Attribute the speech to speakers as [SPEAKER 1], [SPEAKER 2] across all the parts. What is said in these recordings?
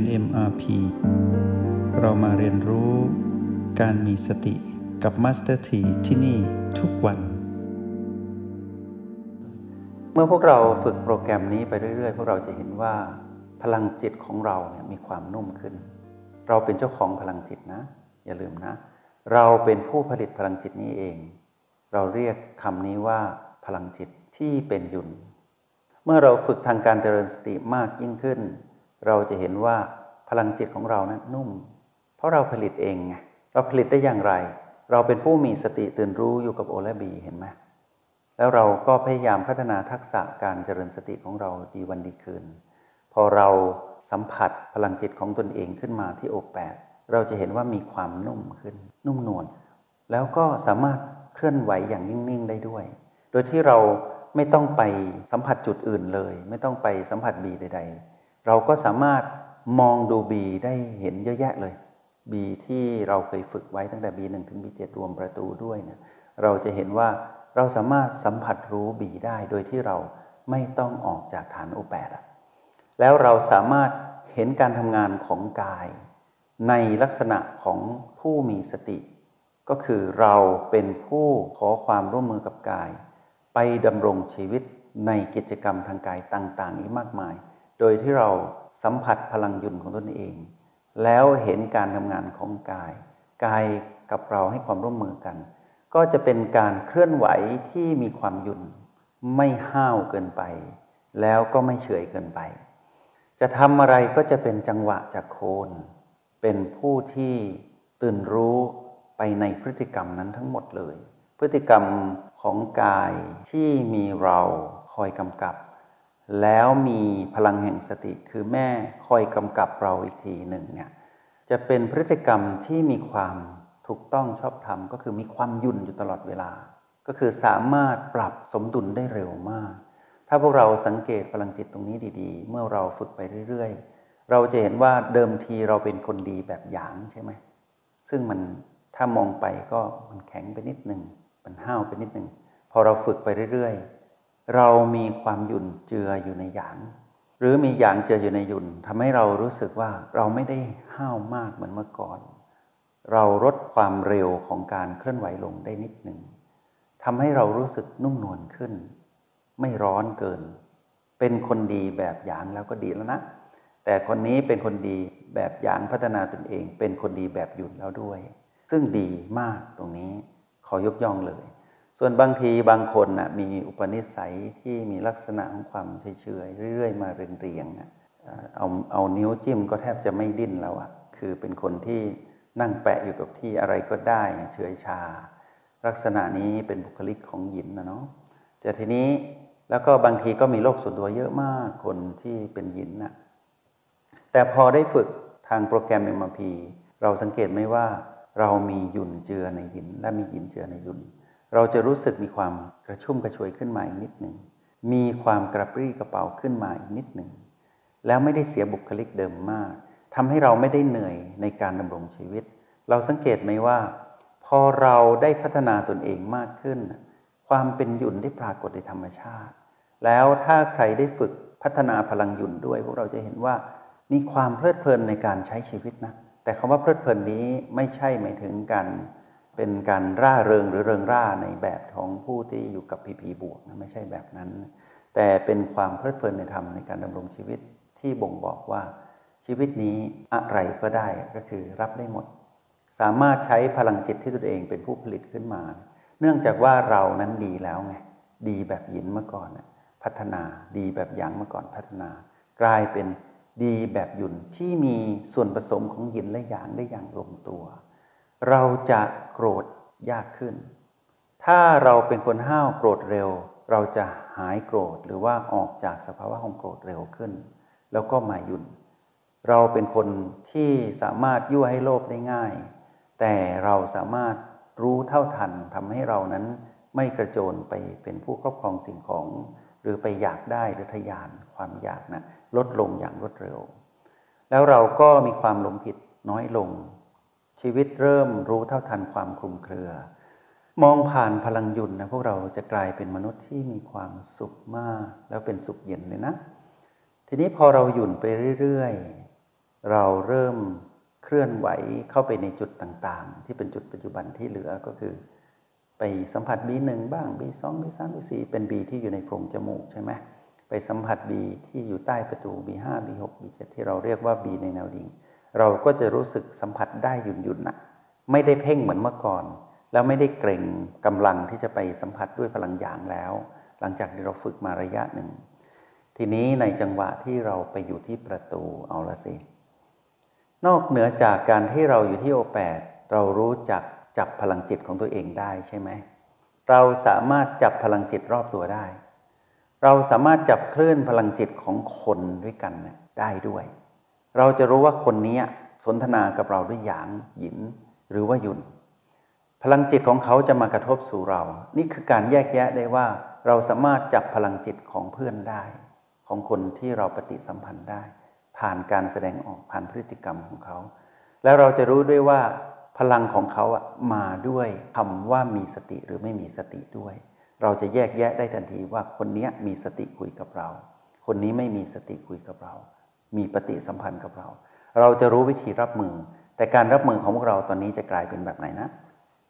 [SPEAKER 1] น MRP เรามาเรียนรู้การมีสติกับ Master T ที่ที่นี่ทุกวัน เมื่อพวกเราฝึกโปรแกรมนี้ไปเรื่อยๆ พวกเราจะเห็นว่าพลังจิตของเราเนี่ยมีความนุ่มขึ้น เราเป็นเจ้าของพลังจิตนะ อย่าลืมนะ เราเป็นผู้ผลิตพลังจิตนี้เอง เราเรียกคำนี้ว่าพลังจิตที่เป็นยุนเมื่อเราฝึกทางการเจริญสติมากยิ่งขึ้น เราจะเห็นว่าพลังจิตของเรานะั้นนุ่ม เพราะเราผลิตเองไงเราผลิตได้อย่างไร เราเป็นผู้มีสติตื่นรู้อยู่กับโอและบีเห็นไหมแล้วเราก็พยายามพัฒนาทักษะการเจริญสติของเราดีวันดีคืน พอเราสัมผัสพลังจิตของตนเองขึ้นมาที่อกแปดเราจะเห็นว่ามีความนุ่มขึ้น นุ่มนวลแล้วก็สามารถเคลื่อนไหวอย่างนิ่ง ๆ ได้ด้วย โดยที่เราไม่ต้องไปสัมผัสจุดอื่นเลย ไม่ต้องไปสัมผัสบีใด ๆ เราก็สามารถมองดูบีได้เห็นเยอะแยะเลยบีที่เราเคยฝึกไว้ตั้งแต่บีหนึ่งถึงบีเจ็ดรวมประตูด้วยเนี่ยเราจะเห็นว่าเราสามารถสัมผัสรู้บีได้โดยที่เราไม่ต้องออกจากฐานโอแปดแล้วเราสามารถเห็นการทำงานของกาย ในลักษณะของผู้มีสติ ก็คือเราเป็นผู้ขอความร่วมมือกับกาย ไปดำรงชีวิตในกิจกรรมทางกายต่างๆอีกมากมาย โดยที่เราสัมผัสพลังยุนของตนเอง แล้วเห็นการทำงานของกาย กายกับเราให้ความร่วมมือกัน ก็จะเป็นการเคลื่อนไหวที่มีความยุนไม่ห้าวเกินไป แล้วก็ไม่เฉยเกินไป จะทำอะไรก็จะเป็นจังหวะจากโคน เป็นผู้ที่ตื่นรู้ไปในพฤติกรรมนั้นทั้งหมดเลย พฤติกรรมของกายที่มีเราคอยกำกับ แล้วมีพลังแห่งสติคือแม่คอยกำกับเราอีกทีหนึ่งเนี่ยจะเป็นพฤติกรรมที่มีความถูกต้องชอบธรรมก็คือมีความยุ่นอยู่ตลอดเวลา ก็คือสามารถปรับสมดุลได้เร็วมาก ถ้าพวกเราสังเกตพลังจิตตรงนี้ดีๆ เมื่อเราฝึกไปเรื่อยๆ เราจะเห็นว่าเดิมทีเราเป็นคนดีแบบหยางใช่ไหมซึ่งมันถ้ามองไปก็มันแข็งไปนิดหนึ่งมันห้าวไปนิดหนึ่งพอเราฝึกไปเรื่อยๆ เรามีความหยุ่นเจืออยู่ในหยาง หรือมีหยางเจืออยู่ในหยุ่นทำให้เรารู้สึกว่าเราไม่ได้ห้าวมากเหมือนเมื่อก่อน เราลดความเร็วของการเคลื่อนไหวลงได้นิดหนึ่งทำให้เรารู้สึกนุ่มนวลขึ้น ไม่ร้อนเกิน เป็นคนดีแบบหยางแล้วก็ดีแล้วนะ แต่คนนี้เป็นคนดีแบบหยางพัฒนาตนเอง เป็นคนดีแบบหยุ่นแล้วด้วย ซึ่งดีมากตรงนี้ขอยกย่องเลย ส่วนบางทีบางคนนะมีอุปนิสัยที่มีลักษณะของความเฉยๆเรื่อย ๆ มาเรียงๆนะเอาเอานิ้วจิ้มก็แทบจะไม่ดิ้นแล้วอะคือเป็นคนที่นั่งแปะอยู่กับที่อะไรก็ได้เฉยชา ลักษณะนี้เป็นบุคลิกของหยินนะเนาะแต่ทีนี้แล้วก็บางทีก็มีโรคส่วนตัวเยอะมากคนที่เป็นหยินนะแต่พอได้ฝึกทางโปรแกรม MRP เราสังเกตไหมว่าเรามีหยุ่นเจือในหิน และมีหินเจือในหยุ่น เราจะรู้สึกมีความกระชุ่มกระชวยขึ้นมาอีกนิดหนึ่ง มีความกระปรี้กระเป๋าขึ้นมาอีกนิดหนึ่ง แล้วไม่ได้เสียบุคลิกเดิมมากทำให้เราไม่ได้เหนื่อยในการดำรงชีวิต เราสังเกตไหมว่า พอเราได้พัฒนาตนเองมากขึ้น ความเป็นหยุ่นได้ปรากฏในธรรมชาติ แล้วถ้าใครได้ฝึกพัฒนาพลังหยุ่นด้วย พวกเราจะเห็นว่ามีความเพลิดเพลินในการใช้ชีวิตนะ แต่คำว่าเพลิดเพลินนี้ไม่ใช่หมายถึงการ เป็นการร่าเริงหรือเริงร่าในแบบของผู้ที่อยู่กับพีพีบวกนะไม่ใช่แบบนั้น แต่เป็นความเพลิดเพลินในธรรมในการดำรงชีวิตที่บ่งบอกว่าชีวิตนี้อะไรก็ได้ก็คือรับได้หมด สามารถใช้พลังจิตที่ตนเองเป็นผู้ผลิตขึ้นมา เนื่องจากว่าเรานั้นดีแล้วไงดีแบบหยินเมื่อก่อนพัฒนาดีแบบหยางเมื่อก่อนพัฒนา กลายเป็นดีแบบหยุ่นที่มีส่วนผสมของหยินและหยางได้อย่างลงตัว เราจะโกรธยากขึ้น ถ้าเราเป็นคนห้าวโกรธเร็ว เราจะหายโกรธหรือว่าออกจากสภาวะของโกรธเร็วขึ้น แล้วก็มาหยุ่นเราเป็นคนที่สามารถยั่วให้โลภได้ง่าย แต่เราสามารถรู้เท่าทันทำให้เรานั้นไม่กระโจนไปเป็นผู้ครอบครองสิ่งของ หรือไปอยากได้หรือทยานความอยากนะลดลงอย่างรวดเร็ว แล้วเราก็มีความหลงผิดน้อยลง ชีวิตเริ่มรู้เท่าทันความคลุมเครือ มองผ่านพลังยุนนะพวกเราจะกลายเป็นมนุษย์ที่มีความสุขมาก แล้วเป็นสุขเย็นเลยนะ ทีนี้พอเราหยุ่นไปเรื่อยๆ เราเริ่มเคลื่อนไหวเข้าไปในจุดต่างๆ ที่เป็นจุดปัจจุบันที่เหลือก็คือ ไปสัมผัส B1 บ้าง B2 B3 B4 เป็น B ที่อยู่ในโพรงจมูกใช่ไหมไปสัมผัส B ที่อยู่ใต้ประตู B5 B6 B7 ที่เราเรียกว่า B ในแนวดิ่ง เราก็จะรู้สึกสัมผัสได้หยุ่นๆนะไม่ได้เพ่งเหมือนเมื่อก่อน แล้วไม่ได้เกรงกำลังที่จะไปสัมผัสด้วยพลังหยางแล้ว หลังจากที่เราฝึกมาระยะหนึ่ง ทีนี้ในจังหวะที่เราไปอยู่ที่ประตูเอาละสิ นอกเหนือจากการที่เราอยู่ที่โอแปดเรารู้จักจับพลังจิตของตัวเองได้ใช่ไหม เราสามารถจับพลังจิตรอบตัวได้ เราสามารถจับคลื่นพลังจิตของคนด้วยกันได้ด้วย เราจะรู้ว่าคนนี้สนทนากับเราด้วยหยางหยินหรือว่ายุนพลังจิตของเขาจะมากระทบสู่เรา นี่คือการแยกแยะได้ว่า เราสามารถจับพลังจิตของเพื่อนได้ ของคนที่เราปฏิสัมพันธ์ได้ ผ่านการแสดงออกผ่านพฤติกรรมของเขา แล้วเราจะรู้ด้วยว่าพลังของเขาอะมาด้วยคำว่ามีสติหรือไม่มีสติด้วย เราจะแยกแยะได้ทันทีว่าคนนี้มีสติคุยกับเรา คนนี้ไม่มีสติคุยกับเรา มีปฏิสัมพันธ์กับเรา เราจะรู้วิธีรับมือ แต่การรับมือของพวกเราตอนนี้จะกลายเป็นแบบไหนนะ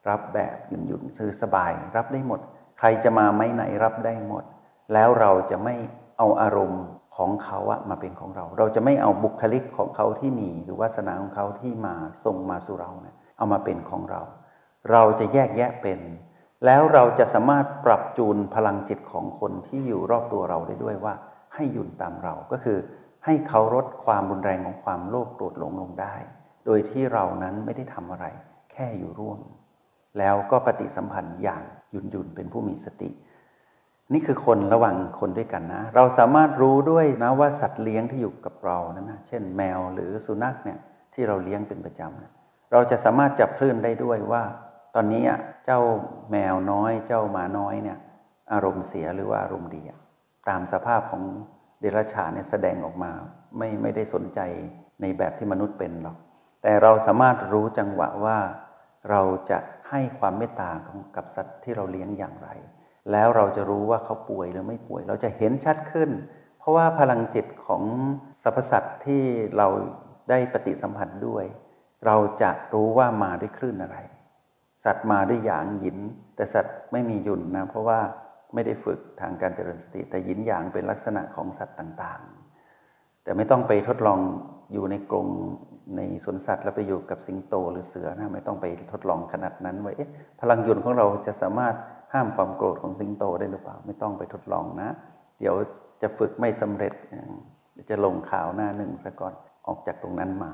[SPEAKER 1] รับแบบหยุ่นหยุ่นซื้อสบาย รับได้หมด ใครจะมาไม่ไหนรับได้หมด แล้วเราจะไม่เอาอารมณ์ของเขาอะมาเป็นของเรา เราจะไม่เอาบุคลิกของเขาที่มี หรือวาสนาของเขาที่มาส่งมาสู่เราเนะี่ยเอามาเป็นของเรา เราจะแยกแยะเป็น แล้วเราจะสามารถปรับจูนพลังจิตของคนที่อยู่รอบตัวเราได้ด้วยว่า ให้หยุ่นตามเราก็คือ ให้เขาลดความรุนแรงของความโลภโกรธหลงลงได้ โดยที่เรานั้นไม่ได้ทำอะไร แค่อยู่ร่วม แล้วก็ปฏิสัมพันธ์อย่างหยุ่นหยุนเป็นผู้มีสติ นี่คือคนระหว่างคนด้วยกันนะ เราสามารถรู้ด้วยนะว่าสัตว์เลี้ยงที่อยู่กับเรานั้นนะเช่นแมวหรือสุนัขเนี่ยที่เราเลี้ยงเป็นประจำนะเราจะสามารถจับคลื่นได้ด้วยว่า ตอนนี้เจ้าแมวน้อย เจ้าหมาน้อยเนี่ยอารมณ์เสียหรือว่าอารมณ์ดีตามสภาพของ เดรัจฉานเนี่ยแสดงออกมาไม่ไม่ได้สนใจในแบบที่มนุษย์เป็นหรอก แต่เราสามารถรู้จังหวะว่า เราจะให้ความเมตตากับสัตว์ที่เราเลี้ยงอย่างไร แล้วเราจะรู้ว่าเขาป่วยหรือไม่ป่วย เราจะเห็นชัดขึ้น เพราะว่าพลังจิตของสรรพสัตว์ที่เราได้ปฏิสัมพันธ์ด้วย เราจะรู้ว่ามาด้วยคลื่นอะไร สัตว์มาด้วยหยางหยิน แต่สัตว์ไม่มีหยุนนะเพราะว่า ไม่ได้ฝึกทางการเจริญสติ แต่ยินหยางเป็นลักษณะของสัตว์ต่างๆ แต่ไม่ต้องไปทดลองอยู่ในกรงในสวนสัตว์แล้วไปอยู่กับสิงโตหรือเสือนะไม่ต้องไปทดลองขนาดนั้นว่าเอ๊ะพลังยุนของเราจะสามารถห้ามความโกรธของสิงโตได้หรือเปล่า ไม่ต้องไปทดลองนะ เดี๋ยวจะฝึกไม่สำเร็จจะลงข่าวหน้าหนึ่งซะก่อนออกจากตรงนั้นมา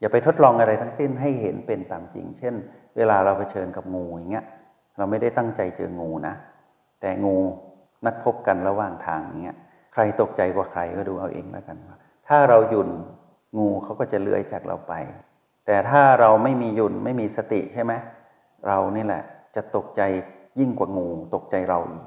[SPEAKER 1] อย่าไปทดลองอะไรทั้งสิ้นให้เห็นเป็นตามจริง เช่น เวลาเราเผชิญกับงูอย่างเงี้ยเราไม่ได้ตั้งใจเจองูนะ แต่งูนัดพบกันระหว่างทางอย่างเงี้ยใครตกใจกว่าใครก็ดูเอาเองแล้วกันว่า ถ้าเราหยุ่นงูเขาก็จะเลื้อยจากเราไป แต่ถ้าเราไม่มีหยุ่นไม่มีสติใช่ไหมเรานี่แหละ จะตกใจยิ่งกว่างู ตกใจเราอีก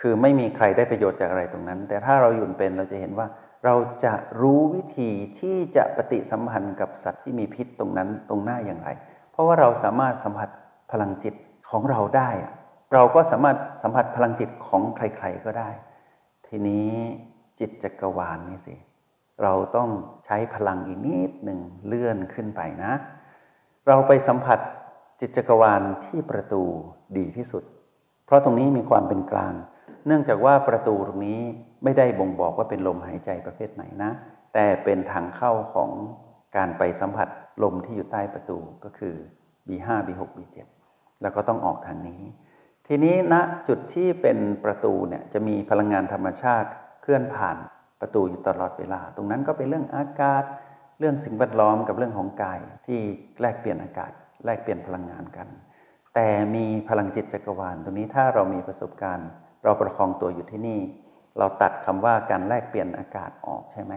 [SPEAKER 1] คือไม่มีใครได้ประโยชน์จากอะไรตรงนั้น แต่ถ้าเราหยุ่นเป็นเราจะเห็นว่า เราจะรู้วิธีที่จะปฏิสัมพันธ์กับสัตว์ที่มีพิษตรงนั้นตรงหน้าอย่างไร เพราะว่าเราสามารถสัมผัสพลังจิตของเราได้ เราก็สามารถสัมผัสพลังจิตของใคร ๆก็ได้ ทีนี้จิตจักรวาลนี่สิ เราต้องใช้พลังอีกนิดหนึ่งเลื่อนขึ้นไปนะ เราไปสัมผัสจิตจักรวาลที่ประตูดีที่สุด เพราะตรงนี้มีความเป็นกลาง เนื่องจากว่าประตูตรงนี้ไม่ได้บ่งบอกว่าเป็นลมหายใจประเภทไหนนะ แต่เป็นทางเข้าของการไปสัมผัสลมที่อยู่ใต้ประตูก็คือ B5 B6 B7 แล้วก็ต้องออกทางนี้ ทีนี้ณนะจุดที่เป็นประตูเนี่ยจะมีพลังงานธรรมชาติเคลื่อนผ่านประตูอยู่ตลอดเวลา ตรงนั้นก็เป็นเรื่องอากาศ เรื่องสิ่งแวดล้อมกับเรื่องของกายที่แลกเปลี่ยนอากาศ แลกเปลี่ยนพลังงานกัน แต่มีพลังจิตจักรวาล ตรงนี้ถ้าเรามีประสบการณ์ เราประคองตัวอยู่ที่นี่ เราตัดคำว่าการแลกเปลี่ยนอากาศออกใช่ไหม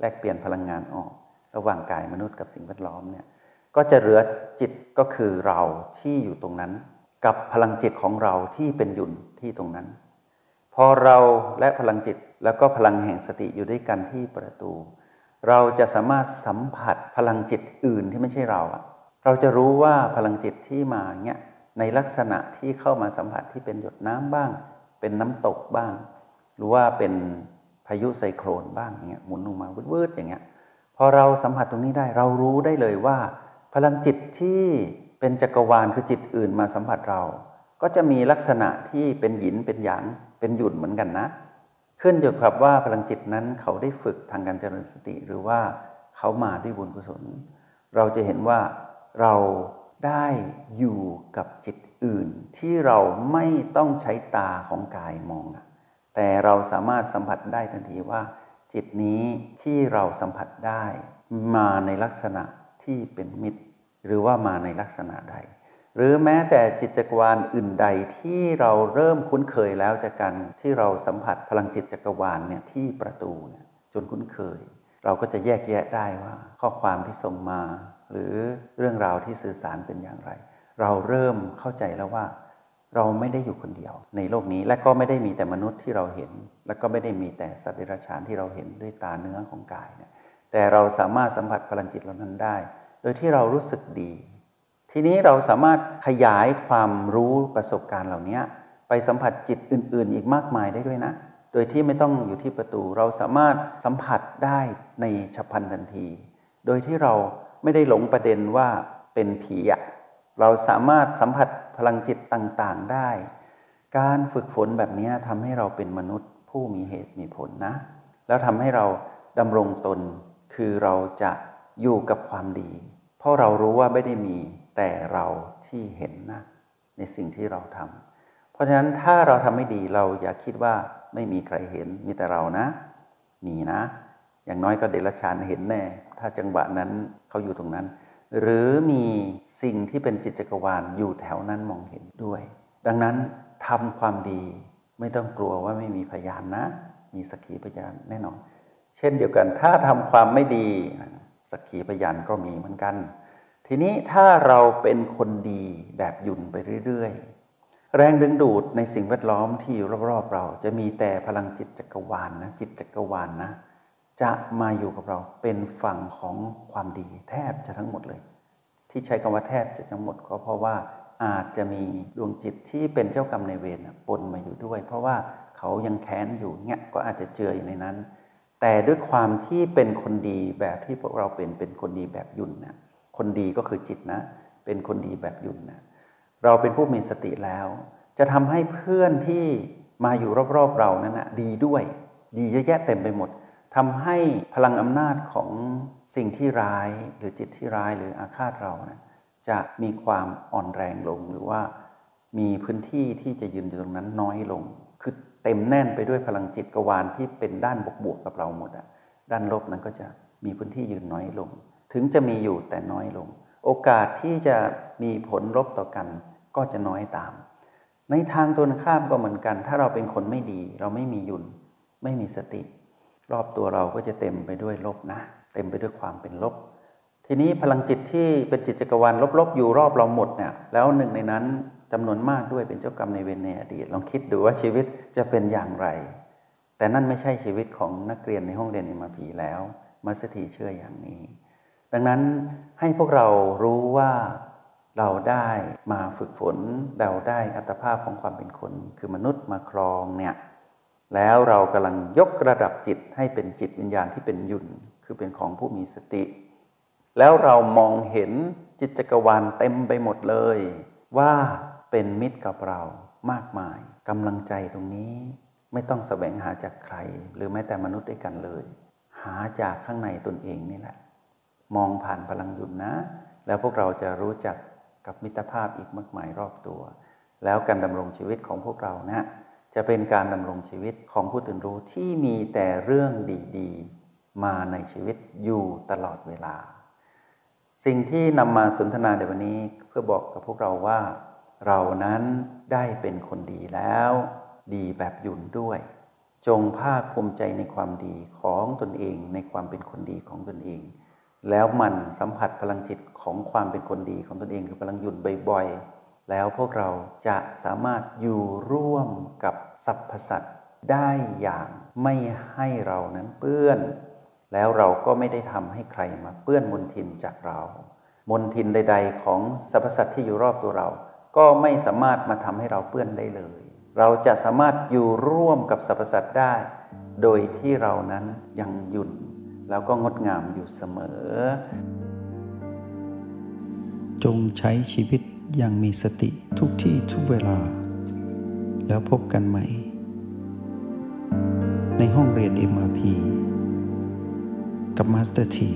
[SPEAKER 1] แลกเปลี่ยนพลังงานออก ระหว่างกายมนุษย์กับสิ่งแวดล้อมเนี่ยก็จะเหลือจิตก็คือเราที่อยู่ตรงนั้น กับพลังจิตของเราที่เป็นยุนที่ตรงนั้น พอเราและพลังจิตแล้วก็พลังแห่งสติอยู่ด้วยกันที่ประตู เราจะสามารถสัมผัสพลังจิตอื่นที่ไม่ใช่เราอะเราจะรู้ว่าพลังจิตที่มาเนี่ยในลักษณะที่เข้ามาสัมผัสที่เป็นหยดน้ำบ้าง เป็นน้ำตกบ้าง หรือว่าเป็นพายุไซโครนบ้างอย่างเงี้ยหมุนลงมาวืดๆอย่างเงี้ยพพอเราสัมผัสตรงนี้ได้เรารู้ได้เลยว่า พลังจิตที่ เป็นจักรวาลคือจิตอื่นมาสัมผัสเรา ก็จะมีลักษณะที่เป็นหยินเป็นหยางเป็นหยุ่นเหมือนกันนะ ขึ้นอยู่กับว่าพลังจิตนั้นเขาได้ฝึกทางการเจริญสติ หรือว่าเขามาด้วยบุญกุศล เราจะเห็นว่าเราได้อยู่กับจิตอื่นที่เราไม่ต้องใช้ตาของกายมองนะแต่เราสามารถสัมผัสได้ทันทีว่า จิตนี้ที่เราสัมผัสได้ มาในลักษณะที่เป็นมิตร หรือว่ามาในลักษณะใด หรือแม้แต่จิตจักรวาลอื่นใดที่เราเริ่มคุ้นเคยแล้วจากการที่เราสัมผัสพลังจิตจักรวาลเนี่ยที่ประตูเนี่ยจนคุ้นเคย เราก็จะแยกแยะได้ว่า ข้อความที่ส่งมา หรือเรื่องราวที่สื่อสารเป็นอย่างไร เราเริ่มเข้าใจแล้วว่า เราไม่ได้อยู่คนเดียว ในโลกนี้และก็ไม่ได้มีแต่มนุษย์ที่เราเห็น และก็ไม่ได้มีแต่สัตว์เดรัจฉานที่เราเห็นด้วยตาเนื้อของกายเนี่ยแต่เราสามารถสัมผัสพลังจิตเหล่านั้นได้ โดยที่เรารู้สึกดี ทีนี้เราสามารถขยายความรู้ประสบการณ์เหล่านี้ไปสัมผัสจิตอื่น ๆ อีกมากมายได้ด้วยนะ โดยที่ไม่ต้องอยู่ที่ประตูเราสามารถสัมผัสได้ในฉับพลันทันที โดยที่เราไม่ได้หลงประเด็นว่าเป็นผีอะเราสามารถสัมผัสพลังจิตต่าง ๆ ได้ การฝึกฝนแบบนี้ทำให้เราเป็นมนุษย์ผู้มีเหตุมีผลนะ แล้วทำให้เราดำรงตนคือเราจะ อยู่กับความดี เพราะเรารู้ว่าไม่ได้มีแต่เราที่เห็นนะในสิ่งที่เราทำเพราะฉะนั้นถ้าเราทำไม่ดีเราอย่าคิดว่าไม่มีใครเห็นมีแต่เรานะ มีนะ อย่างน้อยก็เดรัจฉานเห็นแน่ ถ้าจังหวะนั้นเขาอยู่ตรงนั้น หรือมีสิ่งที่เป็นจิตจักรวาลอยู่แถวนั้นมองเห็นด้วย ดังนั้นทำความดีไม่ต้องกลัวว่าไม่มีพยานนะ มีสักขีพยานแน่นอน เช่นเดียวกันถ้าทำความไม่ดี สักขีพยานก็มีเหมือนกัน ทีนี้ถ้าเราเป็นคนดีแบบหยุ่นไปเรื่อยๆ แรงดึงดูดในสิ่งแวดล้อมที่รอบๆเรา จะมีแต่พลังจิตจักรวาลนนะจิตจักรวาลนนะจะมาอยู่กับเราเป็นฝั่งของความดี แทบจะทั้งหมดเลย ที่ใช้คำว่าแทบจะทั้งหมดก็เพราะว่าอาจจะมีดวงจิตที่เป็นเจ้ากรรมในเวรปนมาอยู่ด้วย เพราะว่าเขายังแค้นอยู่เนี่ยก็อาจจะเจออยู่ในนั้น แต่ด้วยความที่เป็นคนดีแบบที่พวกเราเป็นเป็นคนดีแบบยุ่นนะคนดีก็คือจิตนะ เป็นคนดีแบบยุ่นนะเราเป็นผู้มีสติแล้ว จะทำให้เพื่อนที่มาอยู่รอบๆเรานั้นนะดีด้วย ดีเยอะแยะเต็มไปหมดทำให้พลังอำนาจของสิ่งที่ร้ายหรือจิตที่ร้ายหรืออาฆาตเรานะจะมีความอ่อนแรงลงหรือว่ามีพื้นที่ที่จะยืนอยู่ตรงนั้นน้อยลง เต็มแน่นไปด้วยพลังจิตกวาลที่เป็นด้านบวกๆกับเราหมดอะด้านลบนั้นก็จะมีพื้นที่ยืนน้อยลง ถึงจะมีอยู่แต่น้อยลง โอกาสที่จะมีผลลบต่อกันก็จะน้อยตาม ในทางตรงข้ามก็เหมือนกัน ถ้าเราเป็นคนไม่ดี เราไม่มียุน ไม่มีสติ รอบตัวเราก็จะเต็มไปด้วยลบนะ เต็มไปด้วยความเป็นลบ ทีนี้พลังจิตที่เป็นจิตจักรวาลลบๆอยู่รอบเราหมดเนี่ยแล้วหนึ่งในนั้น จำนวนมากด้วยเป็นเจ้ากรรมในเวรในอดีต ลองคิดดูว่าชีวิตจะเป็นอย่างไร แต่นั่นไม่ใช่ชีวิตของนักเรียนในห้องเรียนอิมาผีแล้วมัสถีเชื่ออย่างนี้ ดังนั้นให้พวกเรารู้ว่าเราได้มาฝึกฝนเราได้อัตภาพของความเป็นคน คือมนุษย์มาครองเนี่ยแล้วเรากำลังยกระดับจิตให้เป็นจิตวิญญาณที่เป็นยุนคือเป็นของผู้มีสติ แล้วเรามองเห็นจิตจักรวาลเต็มไปหมดเลย ว่า เป็นมิตรกับเรามากมายกำลังใจตรงนี้ไม่ต้องแสวงหาจากใคร หรือแม้แต่มนุษย์ด้วยกันเลย หาจากข้างในตนเองนี่แหละ มองผ่านพลังหยุนนะ แล้วพวกเราจะรู้จักกับมิตรภาพอีกมากมายรอบตัว แล้วการดำรงชีวิตของพวกเรานะจะเป็นการดำรงชีวิตของผู้ตื่นรู้ที่มีแต่เรื่องดีๆ มาในชีวิตอยู่ตลอดเวลา สิ่งที่นำมาสนทนาในวันนี้เพื่อบอกกับพวกเราว่า เรานั้นได้เป็นคนดีแล้ว ดีแบบหยุ่นด้วย จงภาคภูมิใจในความดีของตนเองในความเป็นคนดีของตนเอง แล้วมันสัมผัสพลังจิตของความเป็นคนดีของตนเองคือพลังหยุ่นบ่อยๆ แล้วพวกเราจะสามารถอยู่ร่วมกับสรรพสัตว์ได้อย่างไม่ให้เรานั้นเปื้อน แล้วเราก็ไม่ได้ทำให้ใครมาเปื้อนมนทินจากเรามนทินใด ๆ ของสรรพสัตว์ที่อยู่รอบตัวเรา ก็ไม่สามารถมาทำให้เราเปื้อนได้เลย เราจะสามารถอยู่ร่วมกับสรรพสัตว์ได้ โดยที่เรานั้นยังหยุ่น แล้วก็งดงามอยู่เสมอ
[SPEAKER 2] จงใช้ชีวิตอย่างมีสติทุกที่ทุกเวลา แล้วพบกันใหม่ ในห้องเรียน MRP กับมาสเตอร์ที